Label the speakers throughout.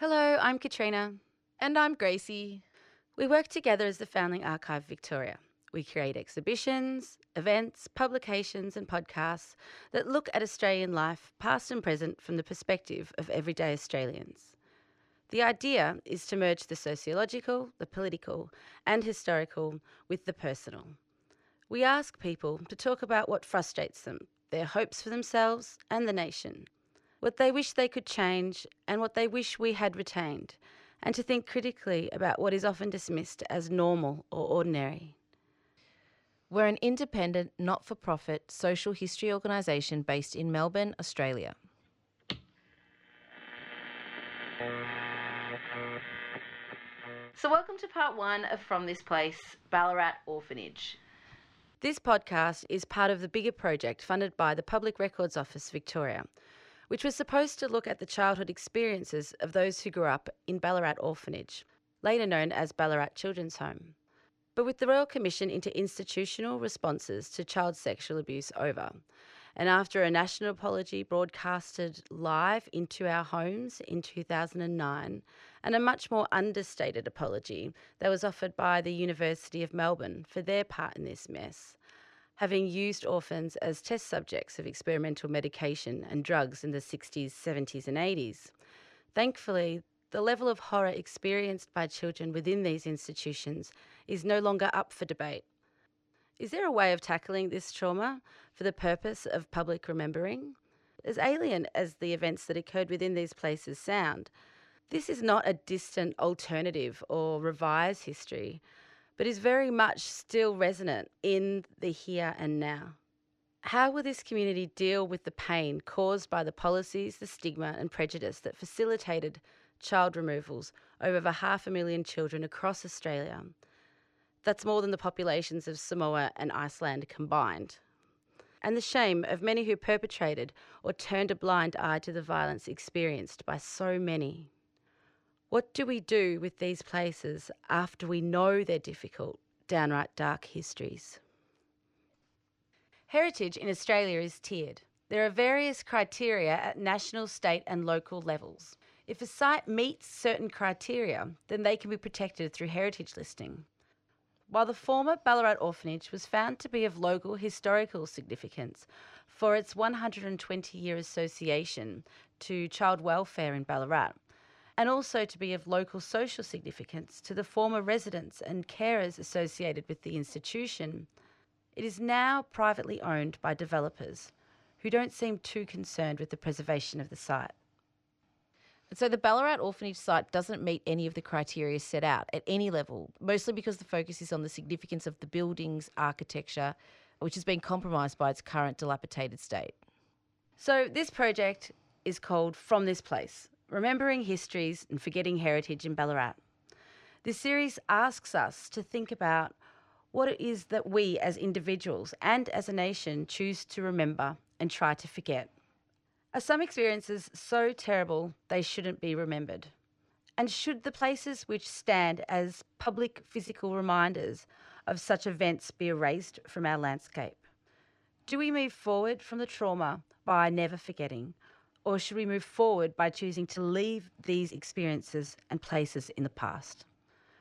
Speaker 1: Hello, I'm Katrina.
Speaker 2: And I'm Gracie.
Speaker 1: We work together as the Foundling Archive Victoria. We create exhibitions, events, publications, and podcasts that look at Australian life, past and present, from the perspective of everyday Australians. The idea is to merge the sociological, the political, and historical with the personal. We ask people to talk about what frustrates them, their hopes for themselves and the nation, what they wish they could change, and what they wish we had retained, and to think critically about what is often dismissed as normal or ordinary.
Speaker 2: We're an independent, not for profit social history organisation based in Melbourne, Australia.
Speaker 1: So, welcome to part one of From This Place Ballarat Orphanage. This podcast is part of the bigger project funded by the Public Records Office Victoria, which was supposed to look at the childhood experiences of those who grew up in Ballarat Orphanage, later known as Ballarat Children's Home. But with the Royal Commission into Institutional Responses to Child Sexual Abuse over, and after a national apology broadcasted live into our homes in 2009, and a much more understated apology that was offered by the University of Melbourne for their part in this mess, having used orphans as test subjects of experimental medication and drugs in the 60s, 70s, and 80s. Thankfully, the level of horror experienced by children within these institutions is no longer up for debate. Is there a way of tackling this trauma for the purpose of public remembering? As alien as the events that occurred within these places sound, this is not a distant alternative or revised history, but is very much still resonant in the here and now. How will this community deal with the pain caused by the policies, the stigma, and prejudice that facilitated child removals over half a million children across Australia? That's more than the populations of Samoa and Iceland combined. And the shame of many who perpetrated or turned a blind eye to the violence experienced by so many. What do we do with these places after we know their difficult, downright dark histories? Heritage in Australia is tiered. There are various criteria at national, state, and local levels. If a site meets certain criteria, then they can be protected through heritage listing. While the former Ballarat orphanage was found to be of local historical significance for its 120 year association to child welfare in Ballarat, and also to be of local social significance to the former residents and carers associated with the institution, it is now privately owned by developers who don't seem too concerned with the preservation of the site.
Speaker 2: So the Ballarat orphanage site doesn't meet any of the criteria set out at any level, mostly because the focus is on the significance of the building's architecture, which has been compromised by its current dilapidated state.
Speaker 1: So this project is called From This Place, Remembering Histories and Forgetting Heritage in Ballarat. This series asks us to think about what it is that we as individuals and as a nation choose to remember and try to forget. Are some experiences so terrible they shouldn't be remembered? And should the places which stand as public physical reminders of such events be erased from our landscape? Do we move forward from the trauma by never forgetting? Or should we move forward by choosing to leave these experiences and places in the past?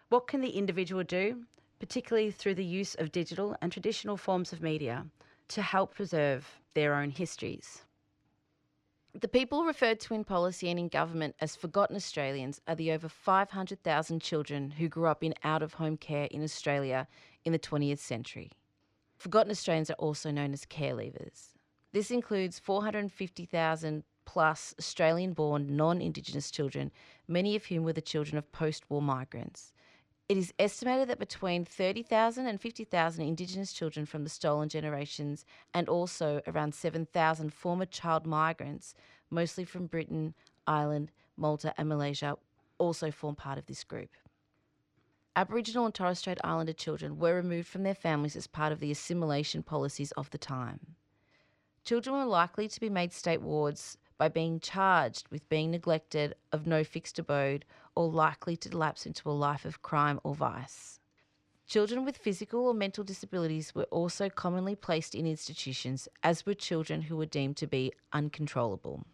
Speaker 1: What can the individual do, particularly through the use of digital and traditional forms of media, to help preserve their own histories?
Speaker 2: The people referred to in policy and in government as forgotten Australians are the over 500,000 children who grew up in out of home care in Australia in the 20th century. Forgotten Australians are also known as care leavers. This includes 450,000 plus Australian born non Indigenous children, many of whom were the children of post war migrants. It is estimated that between 30,000 and 50,000 Indigenous children from the stolen generations and also around 7,000 former child migrants, mostly from Britain, Ireland, Malta, and Malaysia, also form part of this group. Aboriginal and Torres Strait Islander children were removed from their families as part of the assimilation policies of the time. Children were likely to be made state wards by being charged with being neglected, of no fixed abode, or likely to lapse into a life of crime or vice. Children with physical or mental disabilities were also commonly placed in institutions, as were children who were deemed to be uncontrollable.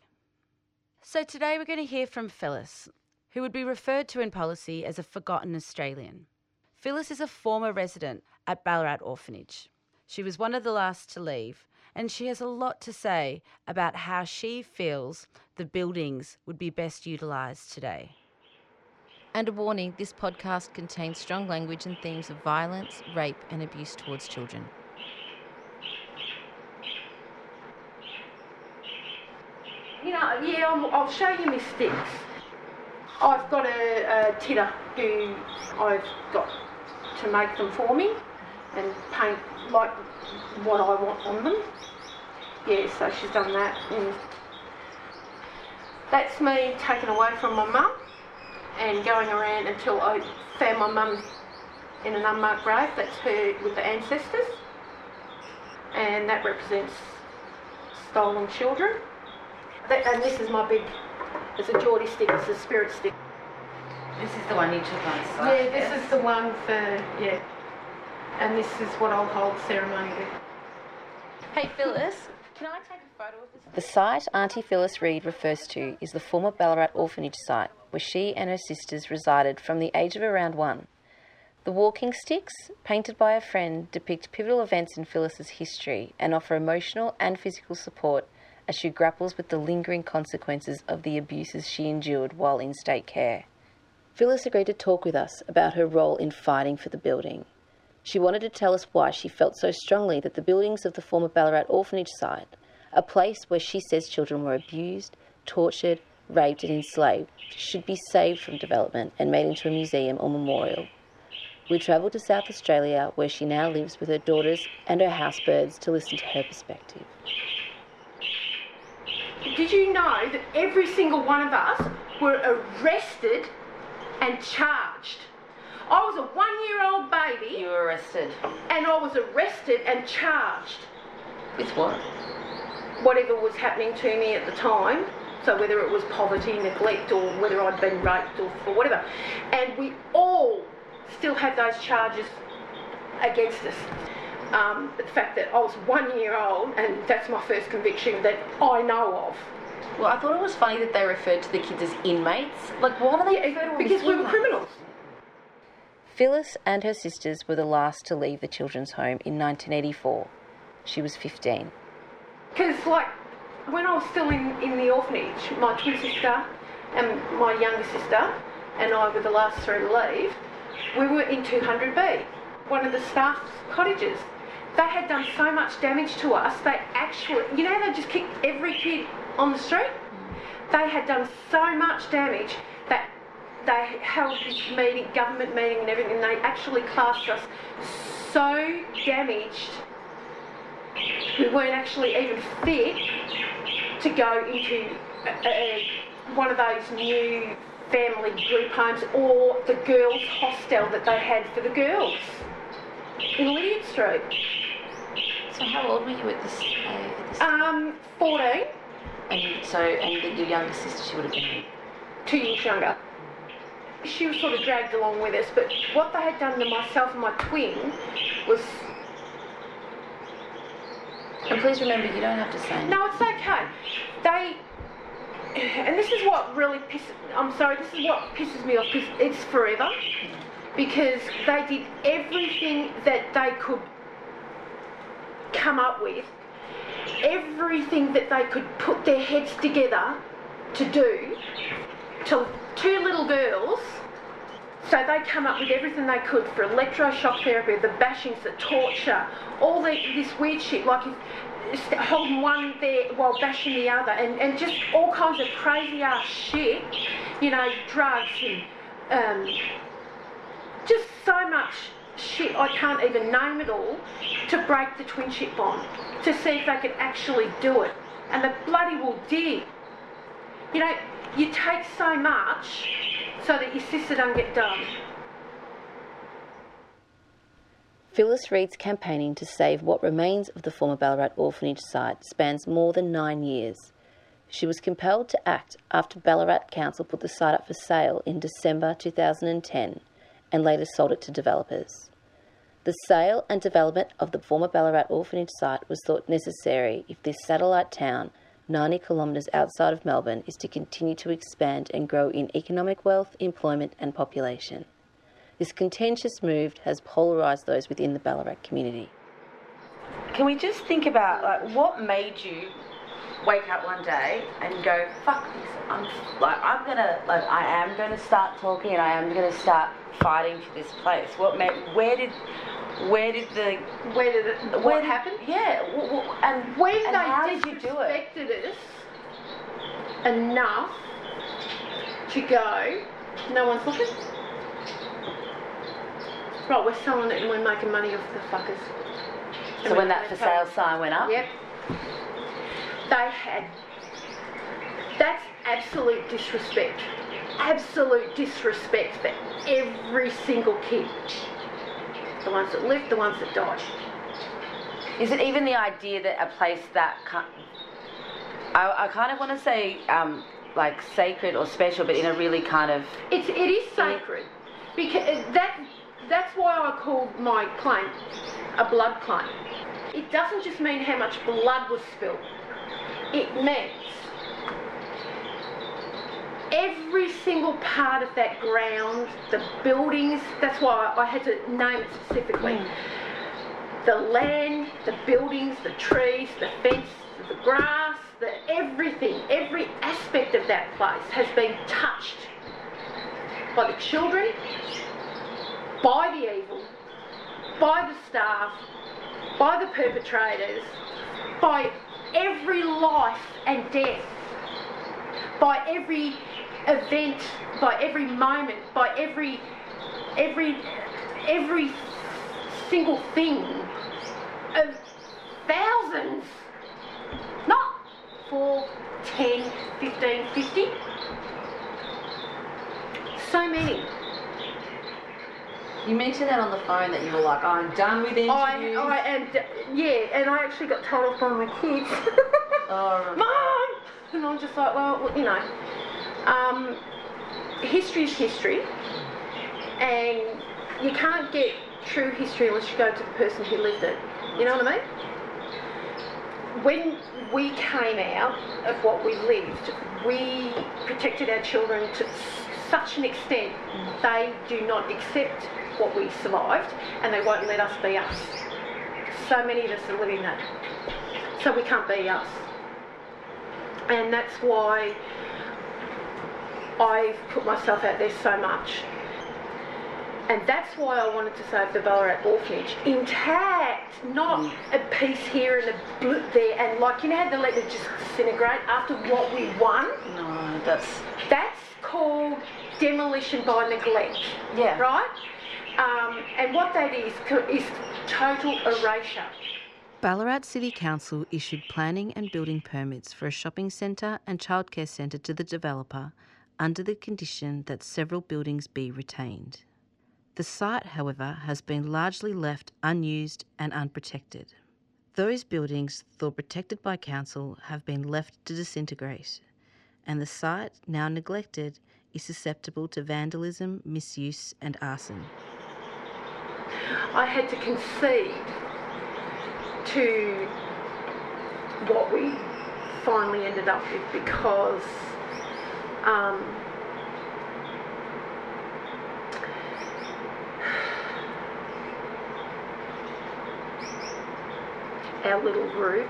Speaker 1: So today we're going to hear from Phyllis, who would be referred to in policy as a forgotten Australian. Phyllis is a former resident at Ballarat Orphanage. She was one of the last to leave, and she has a lot to say about how she feels the buildings would be best utilised today.
Speaker 2: And a warning this podcast contains strong language and themes of violence, rape, and abuse towards children.
Speaker 3: You know, yeah, I'll, I'll show you my sticks. I've got a, a titter who I've got to make them for me and paint like what I want on them. Yeah, so she's done that. And that's me taken away from my mum and going around until I found my mum in an unmarked grave. That's her with the ancestors. And that represents stolen children. That, and this is my big, it's a Geordie stick, it's a spirit stick.
Speaker 1: This is the one you took on
Speaker 3: site? Yeah, this is the one for, yeah. And this is what I'll hold ceremony with.
Speaker 1: Hey Phyllis, can I take a photo of this?
Speaker 2: The site Auntie Phyllis Reid refers to is the former Ballarat orphanage site where she and her sisters resided from the age of around one. The walking sticks, painted by a friend, depict pivotal events in Phyllis's history and offer emotional and physical support as she grapples with the lingering consequences of the abuses she endured while in state care. Phyllis agreed to talk with us about her role in fighting for the building. She wanted to tell us why she felt so strongly that the buildings of the former Ballarat orphanage site, a place where she says children were abused, tortured, raped, and enslaved, should be saved from development and made into a museum or memorial. We travelled to South Australia, where she now lives with her daughters and her housebirds, to listen to her perspective.
Speaker 3: Did you know that every single one of us were arrested and charged. I was a one year old baby.
Speaker 1: You were arrested.
Speaker 3: And I was arrested and charged.
Speaker 1: With what?
Speaker 3: Whatever was happening to me at the time. So whether it was poverty, neglect, or whether I'd been raped or, or whatever. And we all still had those charges against us. Um, the fact that I was one year old and that's my first conviction that I know of.
Speaker 1: Well, I thought it was funny that they referred to the kids as inmates. Like, why do they
Speaker 3: yeah, Because we were criminals.
Speaker 2: Phyllis and her sisters were the last to leave the children's home in 1984. She was 15.
Speaker 3: Because, like, when I was still in, in the orphanage, my twin sister and my younger sister and I were the last three to leave, we were in 200B, one of the staff's cottages. They had done so much damage to us, they actually, you know, they just kicked every kid on the street. They had done so much damage they held this meeting, government meeting and everything, and they actually classed us so damaged we weren't actually even fit to go into a, a, one of those new family group homes or the girls' hostel that they had for the girls in Lydiard Street.
Speaker 1: So how old were you at this? Uh, at this
Speaker 3: um, 14.
Speaker 1: And so, and your younger sister, she would have been
Speaker 3: two years younger. She was sort of dragged along with us, but what they had done to myself and my twin was.
Speaker 1: And please remember, you don't have to say.
Speaker 3: No, it's okay. They. And this is what really pisses. I'm sorry, this is what pisses me off because it's forever. Because they did everything that they could come up with everything that they could put their heads together to do to two little girls. So they come up with everything they could for electroshock therapy, the bashings, the torture, all the, this weird shit, like holding one there while bashing the other, and, and just all kinds of crazy ass shit, you know, drugs and um, just so much shit, I can't even name it all, to break the twinship bond, to see if they could actually do it. And the bloody well did. You know, you take so much so that your sister doesn't get done.
Speaker 2: Phyllis Reid's campaigning to save what remains of the former Ballarat orphanage site spans more than nine years. She was compelled to act after Ballarat Council put the site up for sale in December 2010 and later sold it to developers. The sale and development of the former Ballarat orphanage site was thought necessary if this satellite town
Speaker 1: 90 kilometres outside of Melbourne, is to continue to expand and grow in economic wealth, employment, and population. This contentious move has polarised those within the Ballarat community. Can we just think about like what made you wake up one day and go, fuck this, I'm like I'm gonna like I am gonna start talking and I am gonna start fighting for this place. What made where did where did the
Speaker 3: Where did it?
Speaker 1: where
Speaker 3: what
Speaker 1: did-
Speaker 3: happened?
Speaker 1: Yeah, w- w- and
Speaker 3: When
Speaker 1: and
Speaker 3: they
Speaker 1: did you do it?
Speaker 3: us enough to go, no one's looking. Right, we're selling it and we're making money off the fuckers.
Speaker 1: So when that for sale sign went up,
Speaker 3: Yep. They had. That's absolute disrespect. Absolute disrespect for every single kid. The ones that lived, the ones that died.
Speaker 1: Is it even the idea that a place that I, I kind of want to say um, like sacred or special, but in a really kind of
Speaker 3: It's it is sacred because that that's why I called my claim a blood claim. It doesn't just mean how much blood was spilled. It means every single part of that ground, the buildings. That's why I had to name it specifically. Mm. The land, the buildings, the trees, the fence, the grass, the everything, every aspect of that place has been touched by the children, by the evil, by the staff, by the perpetrators, by every life and death, by every event, by every moment, by every every every single thing of thousands. Not four, ten, fifteen, fifty. So many.
Speaker 2: You mentioned that on the phone that you were like, I'm done with interviews.
Speaker 3: I, I and yeah, and I actually got told off by my kids.
Speaker 2: Oh,
Speaker 3: Mom, and I'm just like, well, you know, um, history is history, and you can't get true history unless you go to the person who lived it. You know what I mean? When we came out of what we lived, we protected our children to such an extent they do not accept what we survived, and they won't let us be us. So many of us are living that. So we can't be us. And that's why I've put myself out there so much. And that's why I wanted to save the Ballarat orphanage intact, not a piece here and a blip there, and like you know how they let it just disintegrate after what we won.
Speaker 1: no, that's
Speaker 3: That's called demolition by neglect,
Speaker 1: yeah.
Speaker 3: right? Um, and what that is is total erasure.
Speaker 2: Ballarat City Council issued planning and building permits for a shopping centre and childcare centre to the developer under the condition that several buildings be retained. The site, however, has been largely left unused and unprotected. Those buildings, though protected by council, have been left to disintegrate, and the site, now neglected, is susceptible to vandalism, misuse, and arson.
Speaker 3: I had to concede to what we finally ended up with because um, our little group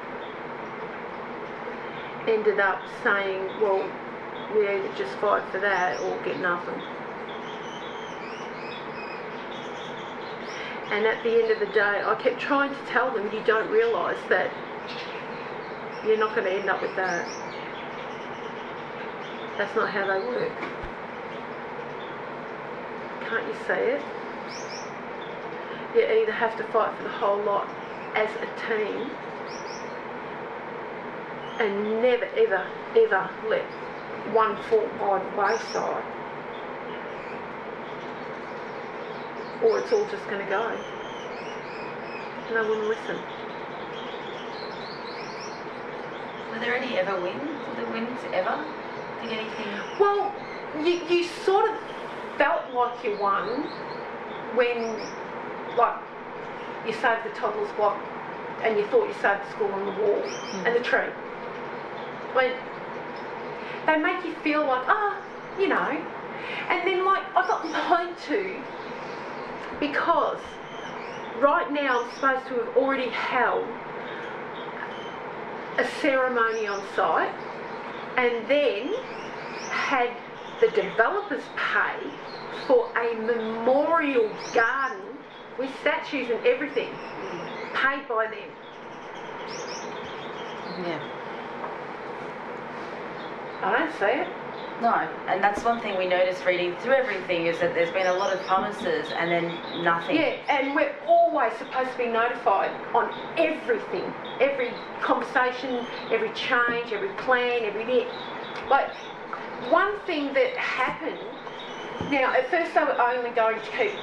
Speaker 3: ended up saying, well, we either just fight for that or get nothing. And at the end of the day, I kept trying to tell them, you don't realise that you're not going to end up with that. That's not how they work. Can't you see it? You either have to fight for the whole lot as a team and never, ever, ever let one fall by the wayside. or it's all just going to go. And one will listen.
Speaker 1: Were there any ever wins? Were there wins ever? Did anything?
Speaker 3: Well, you, you sort of felt like you won when, like, you saved the toddler's block and you thought you saved the school on the wall and the tree. Like, they make you feel like, ah, oh, you know. And then, like, I got lied to because right now I'm supposed to have already held a ceremony on site and then had the developers pay for a memorial garden with statues and everything paid by them.
Speaker 1: Yeah.
Speaker 3: I don't see it.
Speaker 1: No, and that's one thing we noticed reading through everything is that there's been a lot of promises and then nothing.
Speaker 3: Yeah, and we're always supposed to be notified on everything, every conversation, every change, every plan, every bit. Like one thing that happened. Now, at first they were only going to keep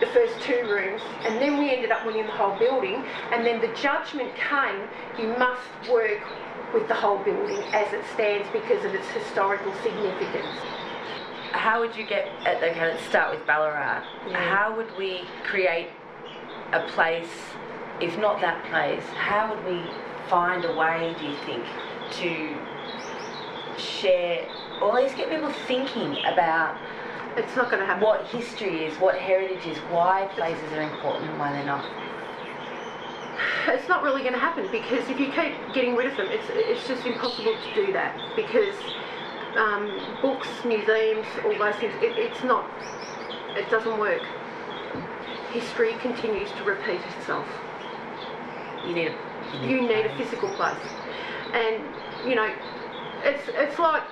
Speaker 3: the first two rooms, and then we ended up winning the whole building. And then the judgment came: you must work with the whole building as it stands because of its historical significance.
Speaker 1: How would you get, okay, let's start with Ballarat.
Speaker 3: Yeah.
Speaker 1: How would we create a place, if not that place, how would we find a way, do you think, to share, or at least get people thinking about
Speaker 3: It's not going to happen.
Speaker 1: what history is, what heritage is, why places are important and why they're not?
Speaker 3: It's not really going to happen because if you keep getting rid of them, it's it's just impossible to do that because um, books, museums, all those things, it, it's not. It doesn't work. History continues to repeat itself.
Speaker 1: You need a,
Speaker 3: you need a physical place. And, you know, it's, it's like,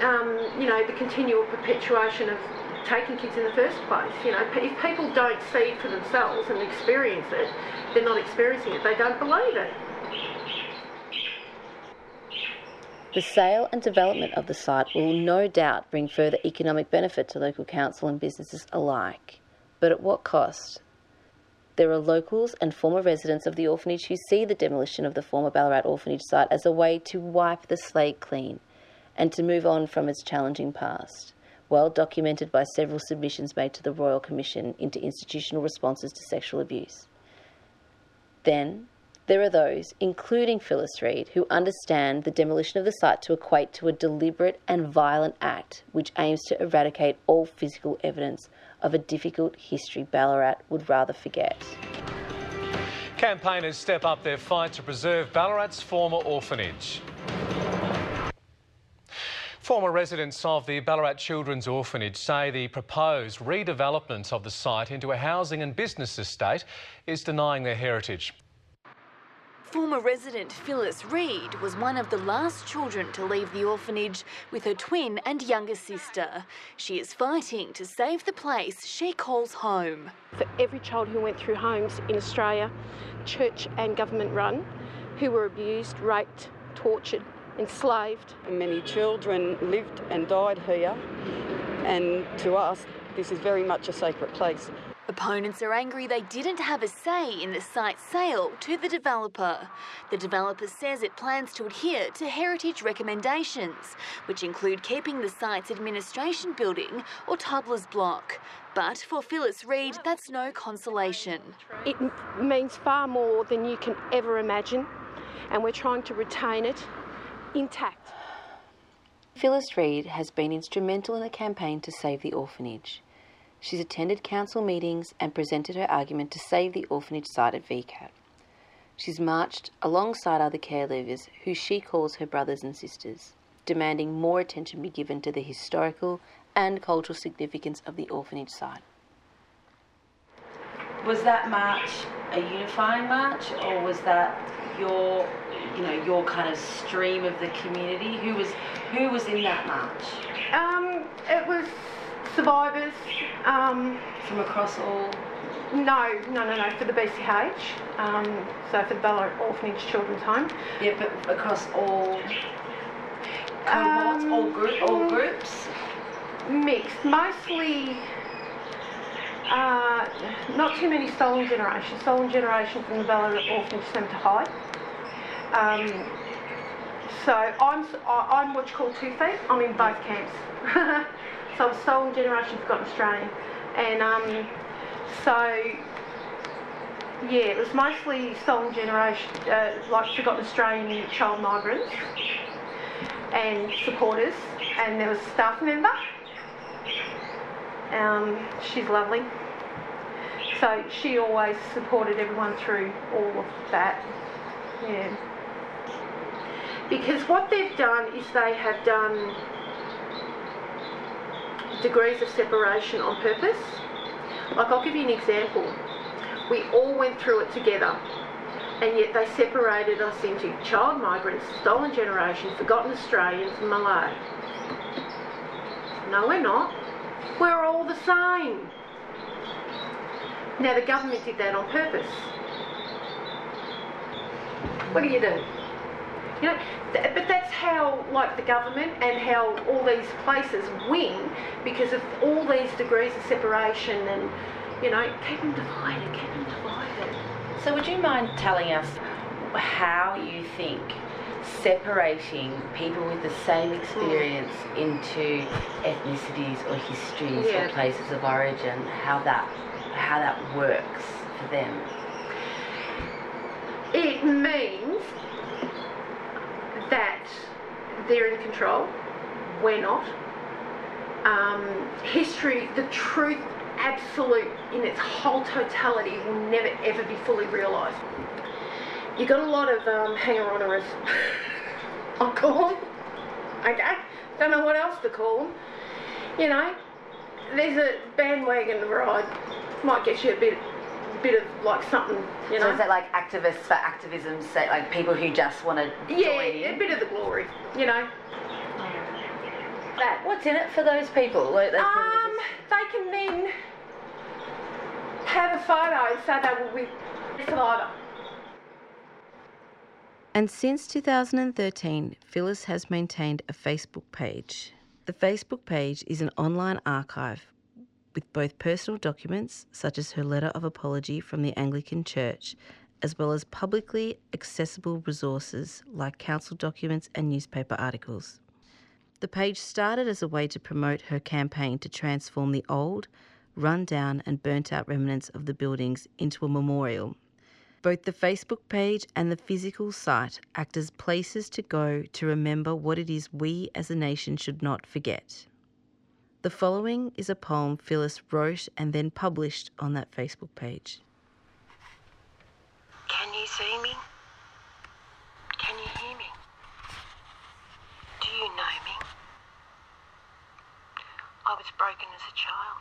Speaker 3: um, you know, the continual perpetuation of taking kids in the first place. You know, if people don't see it for themselves and experience it, they're not experiencing it. They don't believe it.
Speaker 2: The sale and development of the site will no doubt bring further economic benefit to local council and businesses alike. But at what cost? There are locals and former residents of the orphanage who see the demolition of the former Ballarat orphanage site as a way to wipe the slate clean and to move on from its challenging past, well documented by several submissions made to the Royal Commission into institutional responses to sexual abuse. Then, there are those, including Phyllis Reid, who understand the demolition of the site to equate to a deliberate and violent act which aims to eradicate all physical evidence of a difficult history Ballarat would rather forget.
Speaker 4: Campaigners step up their fight to preserve Ballarat's former orphanage. Former residents of the Ballarat Children's Orphanage say the proposed redevelopment of the site into a housing and business estate is denying their heritage.
Speaker 5: Former resident Phyllis Reid was one of the last children to leave the orphanage with her twin and younger sister. She is fighting to save the place she calls home.
Speaker 6: For every child who went through homes in Australia, church and government run, who were abused, raped, tortured, enslaved.
Speaker 7: Many children lived and died here, and to us, this is very much a sacred place.
Speaker 5: Opponents are angry they didn't have a say in the site sale to the developer. The developer says it plans to adhere to heritage recommendations, which include keeping the site's administration building or toddler's block. But for Phyllis Reid, that's no consolation.
Speaker 6: It means far more than you can ever imagine, and we're trying to retain it intact.
Speaker 2: Phyllis Reid has been instrumental in the campaign to save the orphanage. She's attended council meetings and presented her argument to save the orphanage site at VCAT. She's marched alongside other care leavers who she calls her brothers and sisters, demanding more attention be given to the historical and cultural significance of the orphanage site.
Speaker 1: Was that march a unifying march, or was that your, you know, your kind of stream of the community? Who was who was in that march
Speaker 3: Um, it was survivors. Um,
Speaker 1: from across all?
Speaker 3: no, no, no, no, for the BCH. Um, so for the Ballarat Orphanage Children's Home.
Speaker 1: Yeah, but across all cohorts,
Speaker 3: Um,
Speaker 1: all group, all groups.
Speaker 3: Mixed, mostly. Uh, not too many stolen generation. Stolen generation from the Ballarat Orphanage Centre High. Um, so I'm I'm what you call two feet. I'm in both camps. so I'm stolen generation, forgotten Australian, and um, so yeah, it was mostly stolen generation, uh, like forgotten Australian child migrants. and supporters, and there was a staff member. Um, she's lovely. So she always supported everyone through all of that. Yeah. Because what they've done is they have done degrees of separation on purpose. Like, I'll give you an example. We all went through it together, and yet they separated us into child migrants, stolen generation, forgotten Australians, and Malay. No, we're not. We're all the same. Now, the government did that on purpose. What do you do? You know, th- but that's how, like, the government and how all these places win because of all these degrees of separation and, you know, keep them divided, keep them divided.
Speaker 1: So, would you mind telling us how you think separating people with the same mm. experience into ethnicities or histories
Speaker 3: Yeah.
Speaker 1: or places of origin, how that how that works for them?
Speaker 3: It means that they're in control. We're not. Um, history, the truth, absolute in its whole totality, will never ever be fully realised. You got a lot of um, hanger-oners. I'll call them. Okay, don't know what else to call them. You know, there's a bandwagon ride. Might get you a bit, bit of like something. You know.
Speaker 1: So is that like activists for activism's sake, like people who just want to
Speaker 3: Yeah,
Speaker 1: join in?
Speaker 3: a bit of the glory, you know. That.
Speaker 1: What's in it for those people? Like, those people
Speaker 3: Um, they can then have a photo and say they were with survivor.
Speaker 2: And since 2013, Phyllis has maintained a Facebook page. The Facebook page is an online archive with both personal documents, such as her letter of apology from the Anglican Church, as well as publicly accessible resources like council documents and newspaper articles. The page started as a way to promote her campaign to transform the old, run down, and burnt out remnants of the buildings into a memorial both the Facebook page and the physical site act as places to go to remember what it is we as a nation should not forget. The following is a poem Phyllis wrote and then published on that Facebook page.
Speaker 8: Can you see me? Can you hear me? Do you know me? I was broken as a child.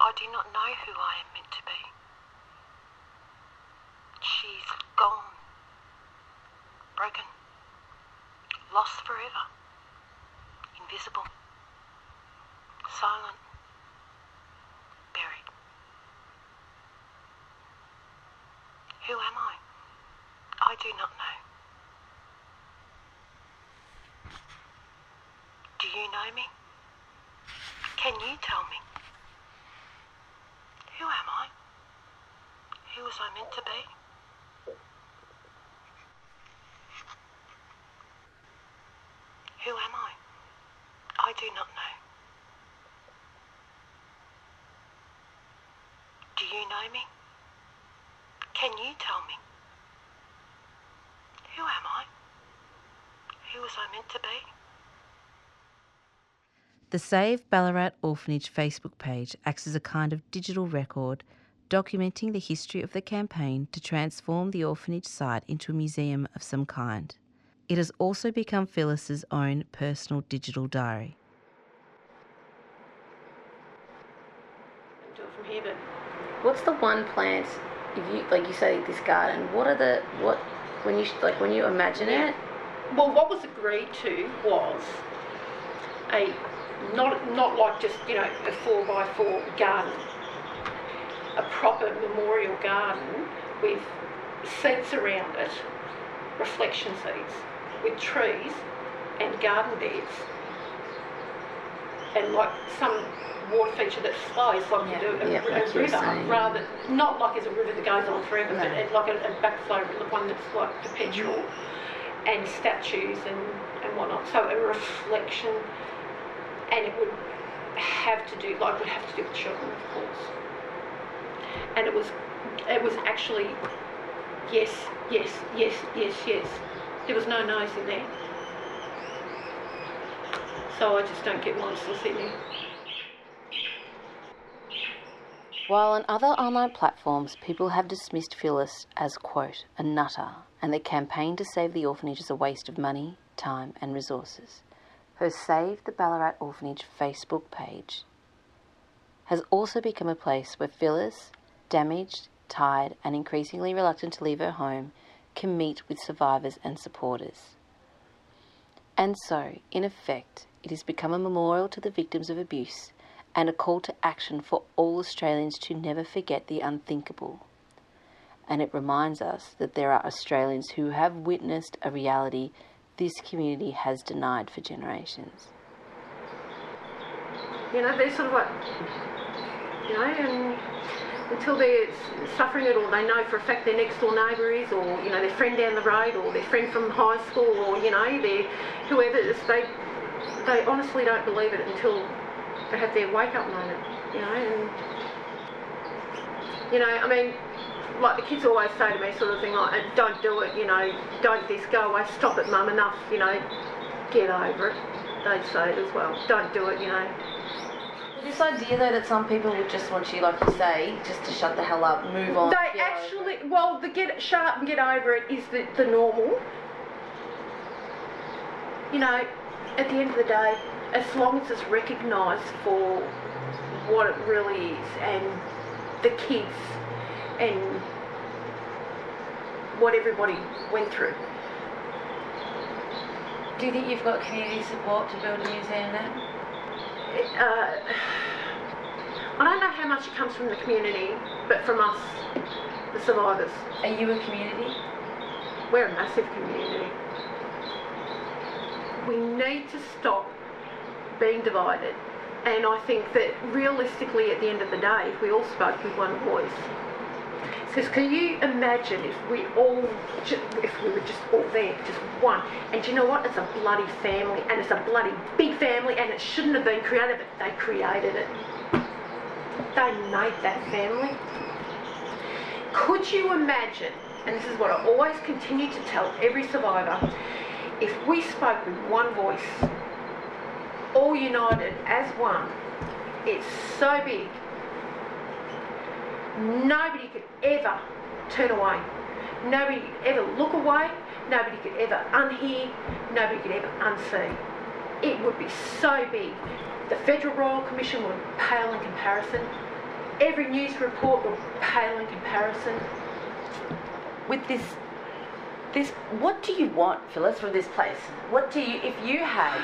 Speaker 8: I do not know who I am meant to be. She's gone. Broken. Lost forever. Invisible. Silent. Buried. Who am I? I do not know. Do you know me? Can you tell me? Who am I? Who was I meant to be? Who am I? I do not know. Do you know me? Can you tell me? Who am I? Who was I meant to be?
Speaker 2: The Save Ballarat Orphanage Facebook page acts as a kind of digital record documenting the history of the campaign to transform the orphanage site into a museum of some kind. It has also become Phyllis's own personal digital diary.
Speaker 3: Do it from here, but
Speaker 1: What's the one plant? If you like, you say this garden. What are the what when you like when you imagine it?
Speaker 3: Well, what was agreed to was a not not like just you know a four by four garden, a proper memorial garden with seats around it, reflection seats, with trees and garden beds, and like some water feature that flows like
Speaker 1: Yeah,
Speaker 3: you do a,
Speaker 1: yeah,
Speaker 3: a
Speaker 1: like
Speaker 3: river, rather not like as a river that goes on forever, but
Speaker 1: No.
Speaker 3: it, like a, a backflow, the one that's like perpetual and statues and, and whatnot. So a reflection, and it would have to do, like, would have to do with children, of course. And it was, it was actually, yes, yes, yes, yes, yes. There was no no's in there. So I just don't get monsters I'm still sitting here.
Speaker 2: While on other online platforms, people have dismissed Phyllis as, quote, a nutter, and the campaign to save the orphanage is a waste of money, time, and resources, her Save the Ballarat Orphanage Facebook page has also become a place where Phyllis, damaged, tired, and increasingly reluctant to leave her home, can meet with survivors and supporters. And so, in effect, it has become a memorial to the victims of abuse and a call to action for all Australians to never forget the unthinkable. And it reminds us that there are Australians who have witnessed a reality this community has denied for generations.
Speaker 3: You know, they're sort of like, you know, and until they're suffering it or they know for a fact their next door neighbour is or, you know, their friend down the road or their friend from high school or, you know, their whoever it is, they, they honestly don't believe it until they have their wake up moment, you know, and, you know, I mean, like the kids always say to me sort of thing like, don't do it, you know, don't this, go away, stop it mum, enough, you know, get over it. They'd say it as well, don't do it, you know.
Speaker 2: This idea though that some people would just want you, like you say, just to shut the hell up, move on.
Speaker 3: They actually, well, the get shut up and get over it is the, the normal. You know, at the end of the day, as long as it's recognised for what it really is and the kids and what everybody went through.
Speaker 2: Do you think you've got community support to build a museum then?
Speaker 3: uh, I don't know how much it comes from the community, but from us, the survivors.
Speaker 2: Are you a community?
Speaker 3: We're a massive community. We need to stop being divided. And I think that realistically, at the end of the day, if we all spoke with one voice, because can you imagine if we all, if we were just all there, just one? And you know what? It's a bloody family, and it's a bloody big family, and it shouldn't have been created, but they created it. They made that family. Could you imagine? And this is what I always continue to tell every survivor: if we spoke with one voice, all united as one, it's so big nobody could ever turn away. Nobody could ever look away. Nobody could ever unhear. Nobody could ever unsee. It would be so big. The Federal Royal Commission would pale in comparison. Every news report would pale in comparison.
Speaker 2: With this, this, what do you want, Phyllis, from this place? What do you, if you had,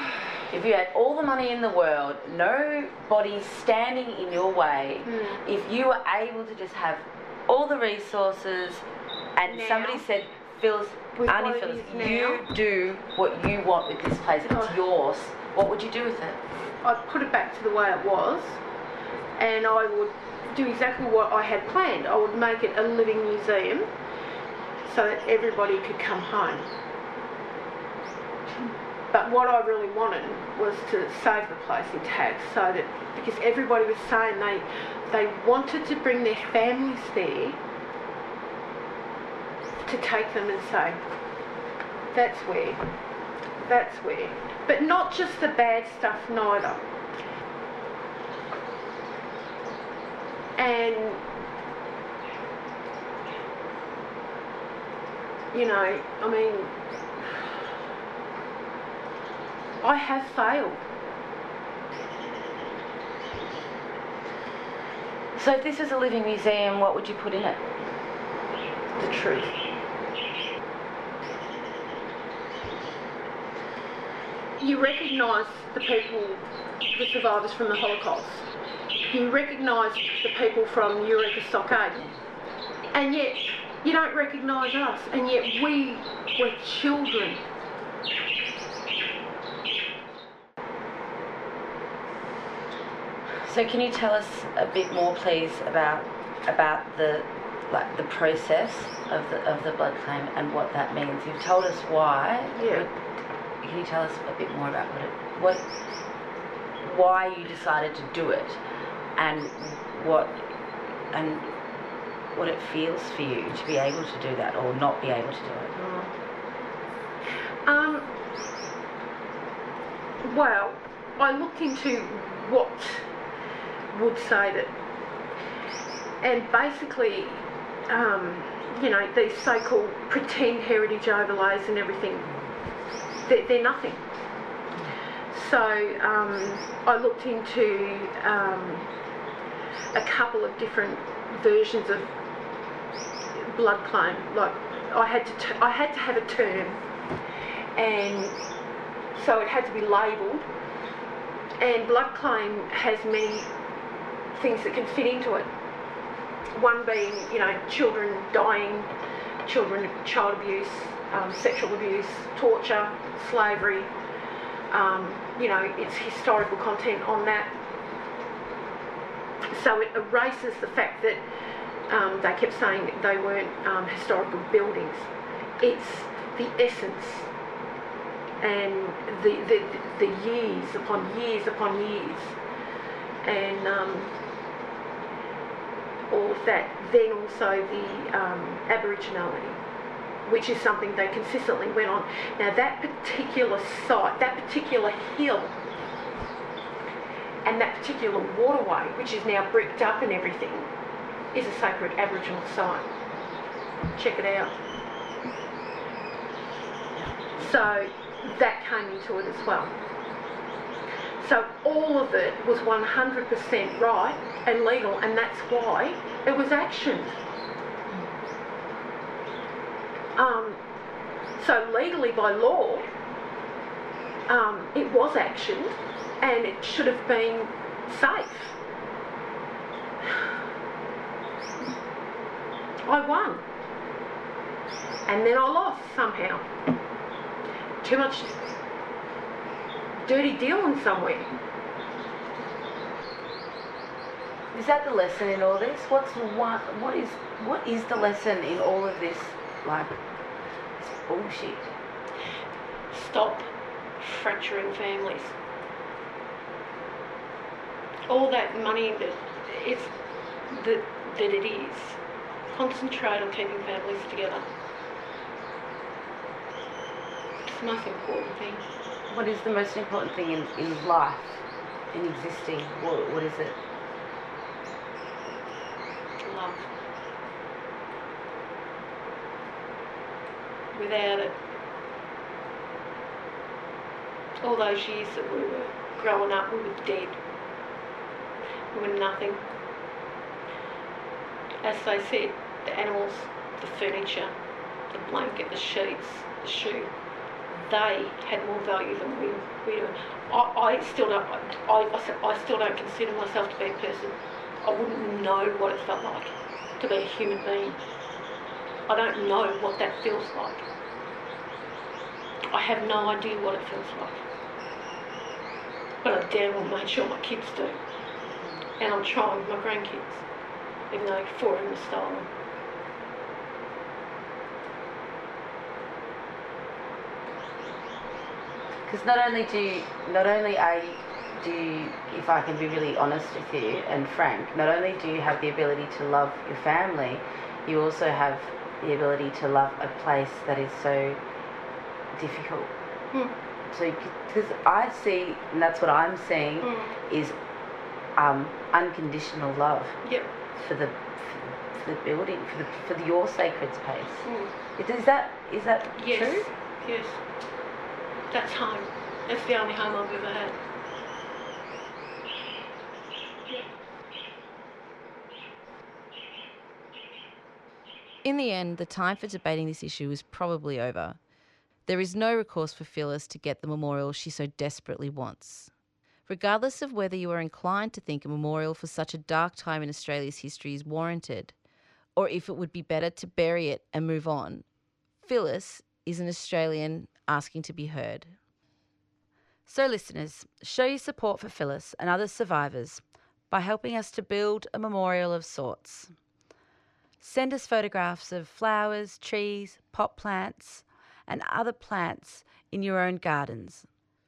Speaker 2: if you had all the money in the world, nobody standing in your way, hmm. if you were able to just have all the resources, and
Speaker 3: Now?
Speaker 2: somebody said, Phyllis,
Speaker 3: With
Speaker 2: Auntie Phyllis, you do what you want with this place. It's yours. What would you do with it?
Speaker 3: I'd put it back to the way it was, and I would do exactly what I had planned. I would make it a living museum so that everybody could come home. But what I really wanted was to save the place intact so that because everybody was saying they they wanted to bring their families there to take them and say, that's where, that's where. But not just the bad stuff neither. And you know, I mean I have failed.
Speaker 2: So if this was a living museum, what would you put in it?
Speaker 3: The truth. You recognise the people, the survivors from the Holocaust. You recognise the people from Eureka Stockade. And yet, you don't recognise us. And yet, we were children.
Speaker 2: So can you tell us a bit more, please, about about the like the process of the of the blood claim and what that means? You've told us why.
Speaker 3: Yeah.
Speaker 2: Can you tell us a bit more about what it what why you decided to do it and what and what it feels for you to be able to do that or not be able to do it?
Speaker 3: Um, well, I looked into what would say that, and basically, um, you know, these so-called pretend heritage overlays and everything, they're, they're nothing. So um, I looked into um, a couple of different versions of blood claim. Like I had to, t- I had to have a term, and so it had to be labelled. And blood claim has many things that can fit into it. One being, you know, children dying, children, child abuse, um, sexual abuse, torture, slavery. Um, you know, it's historical content on that. So it erases the fact that um, they kept saying they weren't um, historical buildings. It's the essence and the, the, the years upon years upon years and all of that. Then also the um, Aboriginality, which is something they consistently went on. Now that particular site, that particular hill, and that particular waterway, which is now bricked up and everything, is a sacred Aboriginal site. Check it out. So that came into it as well. So all of it was 100% right and legal, and that's why it was actioned. Um, so legally, by law, um, it was actioned, and it should have been safe. I won. And then I lost somehow. Too much dirty dealing somewhere.
Speaker 1: Is that the lesson in all this? What's what? What is what is the lesson in all of this? Like this bullshit.
Speaker 3: Stop fracturing families. All that money that it's that that it is. Concentrate on keeping families together. It's the most important thing.
Speaker 1: What is the most important thing in, in life, in existing? What, what is it?
Speaker 3: Love. Without it, all those years that we were growing up, we were dead. We were nothing. As they said, the animals, the furniture, the blanket, the sheets, the shoe, they had more value than we, we do. I, I still don't. I, I, still don't consider myself to be a person. I wouldn't know what it felt like to be a human being. I don't know what that feels like. I have no idea what it feels like. But I damn well made sure my kids do. And I'm trying with my grandkids, even though four of them are stolen.
Speaker 1: Because not only do you, not only are you, do you, if I can be really honest with you and frank, not only do you have the ability to love your family, you also have the ability to love a place that is so difficult.
Speaker 3: Hmm.
Speaker 1: So, because I see, and that's what I'm seeing,
Speaker 3: Mm.
Speaker 1: is um, unconditional love
Speaker 3: Yep.
Speaker 1: for the for the building, for the for the, your sacred space.
Speaker 3: Mm.
Speaker 1: Is that is that
Speaker 3: Yes.
Speaker 1: true?
Speaker 3: Yes. That's home. That's the only home I've ever had.
Speaker 2: In the end, the time for debating this issue is probably over. There is no recourse for Phyllis to get the memorial she so desperately wants. Regardless of whether you are inclined to think a memorial for such a dark time in Australia's history is warranted, or if it would be better to bury it and move on, Phyllis is an Australian asking to be heard. So, listeners, show your support for Phyllis and other survivors by helping us to build a memorial of sorts. Send us photographs of flowers, trees, pot plants, and other plants in your own gardens,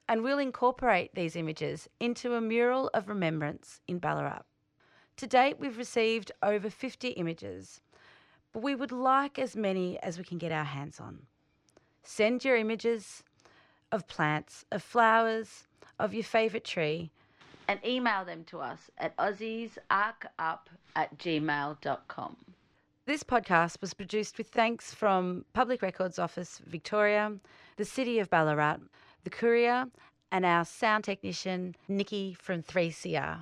Speaker 2: and we'll incorporate these images into a mural of remembrance in Ballarat. To date, we've received over 50 images, but we would like as many as we can get our hands on. Send your images of plants, of flowers,
Speaker 1: of your favourite tree
Speaker 2: and email them to us at aussiesarcup at gmail.com.
Speaker 1: This podcast was produced with thanks from Public Records Office Victoria, the City of Ballarat, the Courier, and our sound technician, Nikki from 3CR.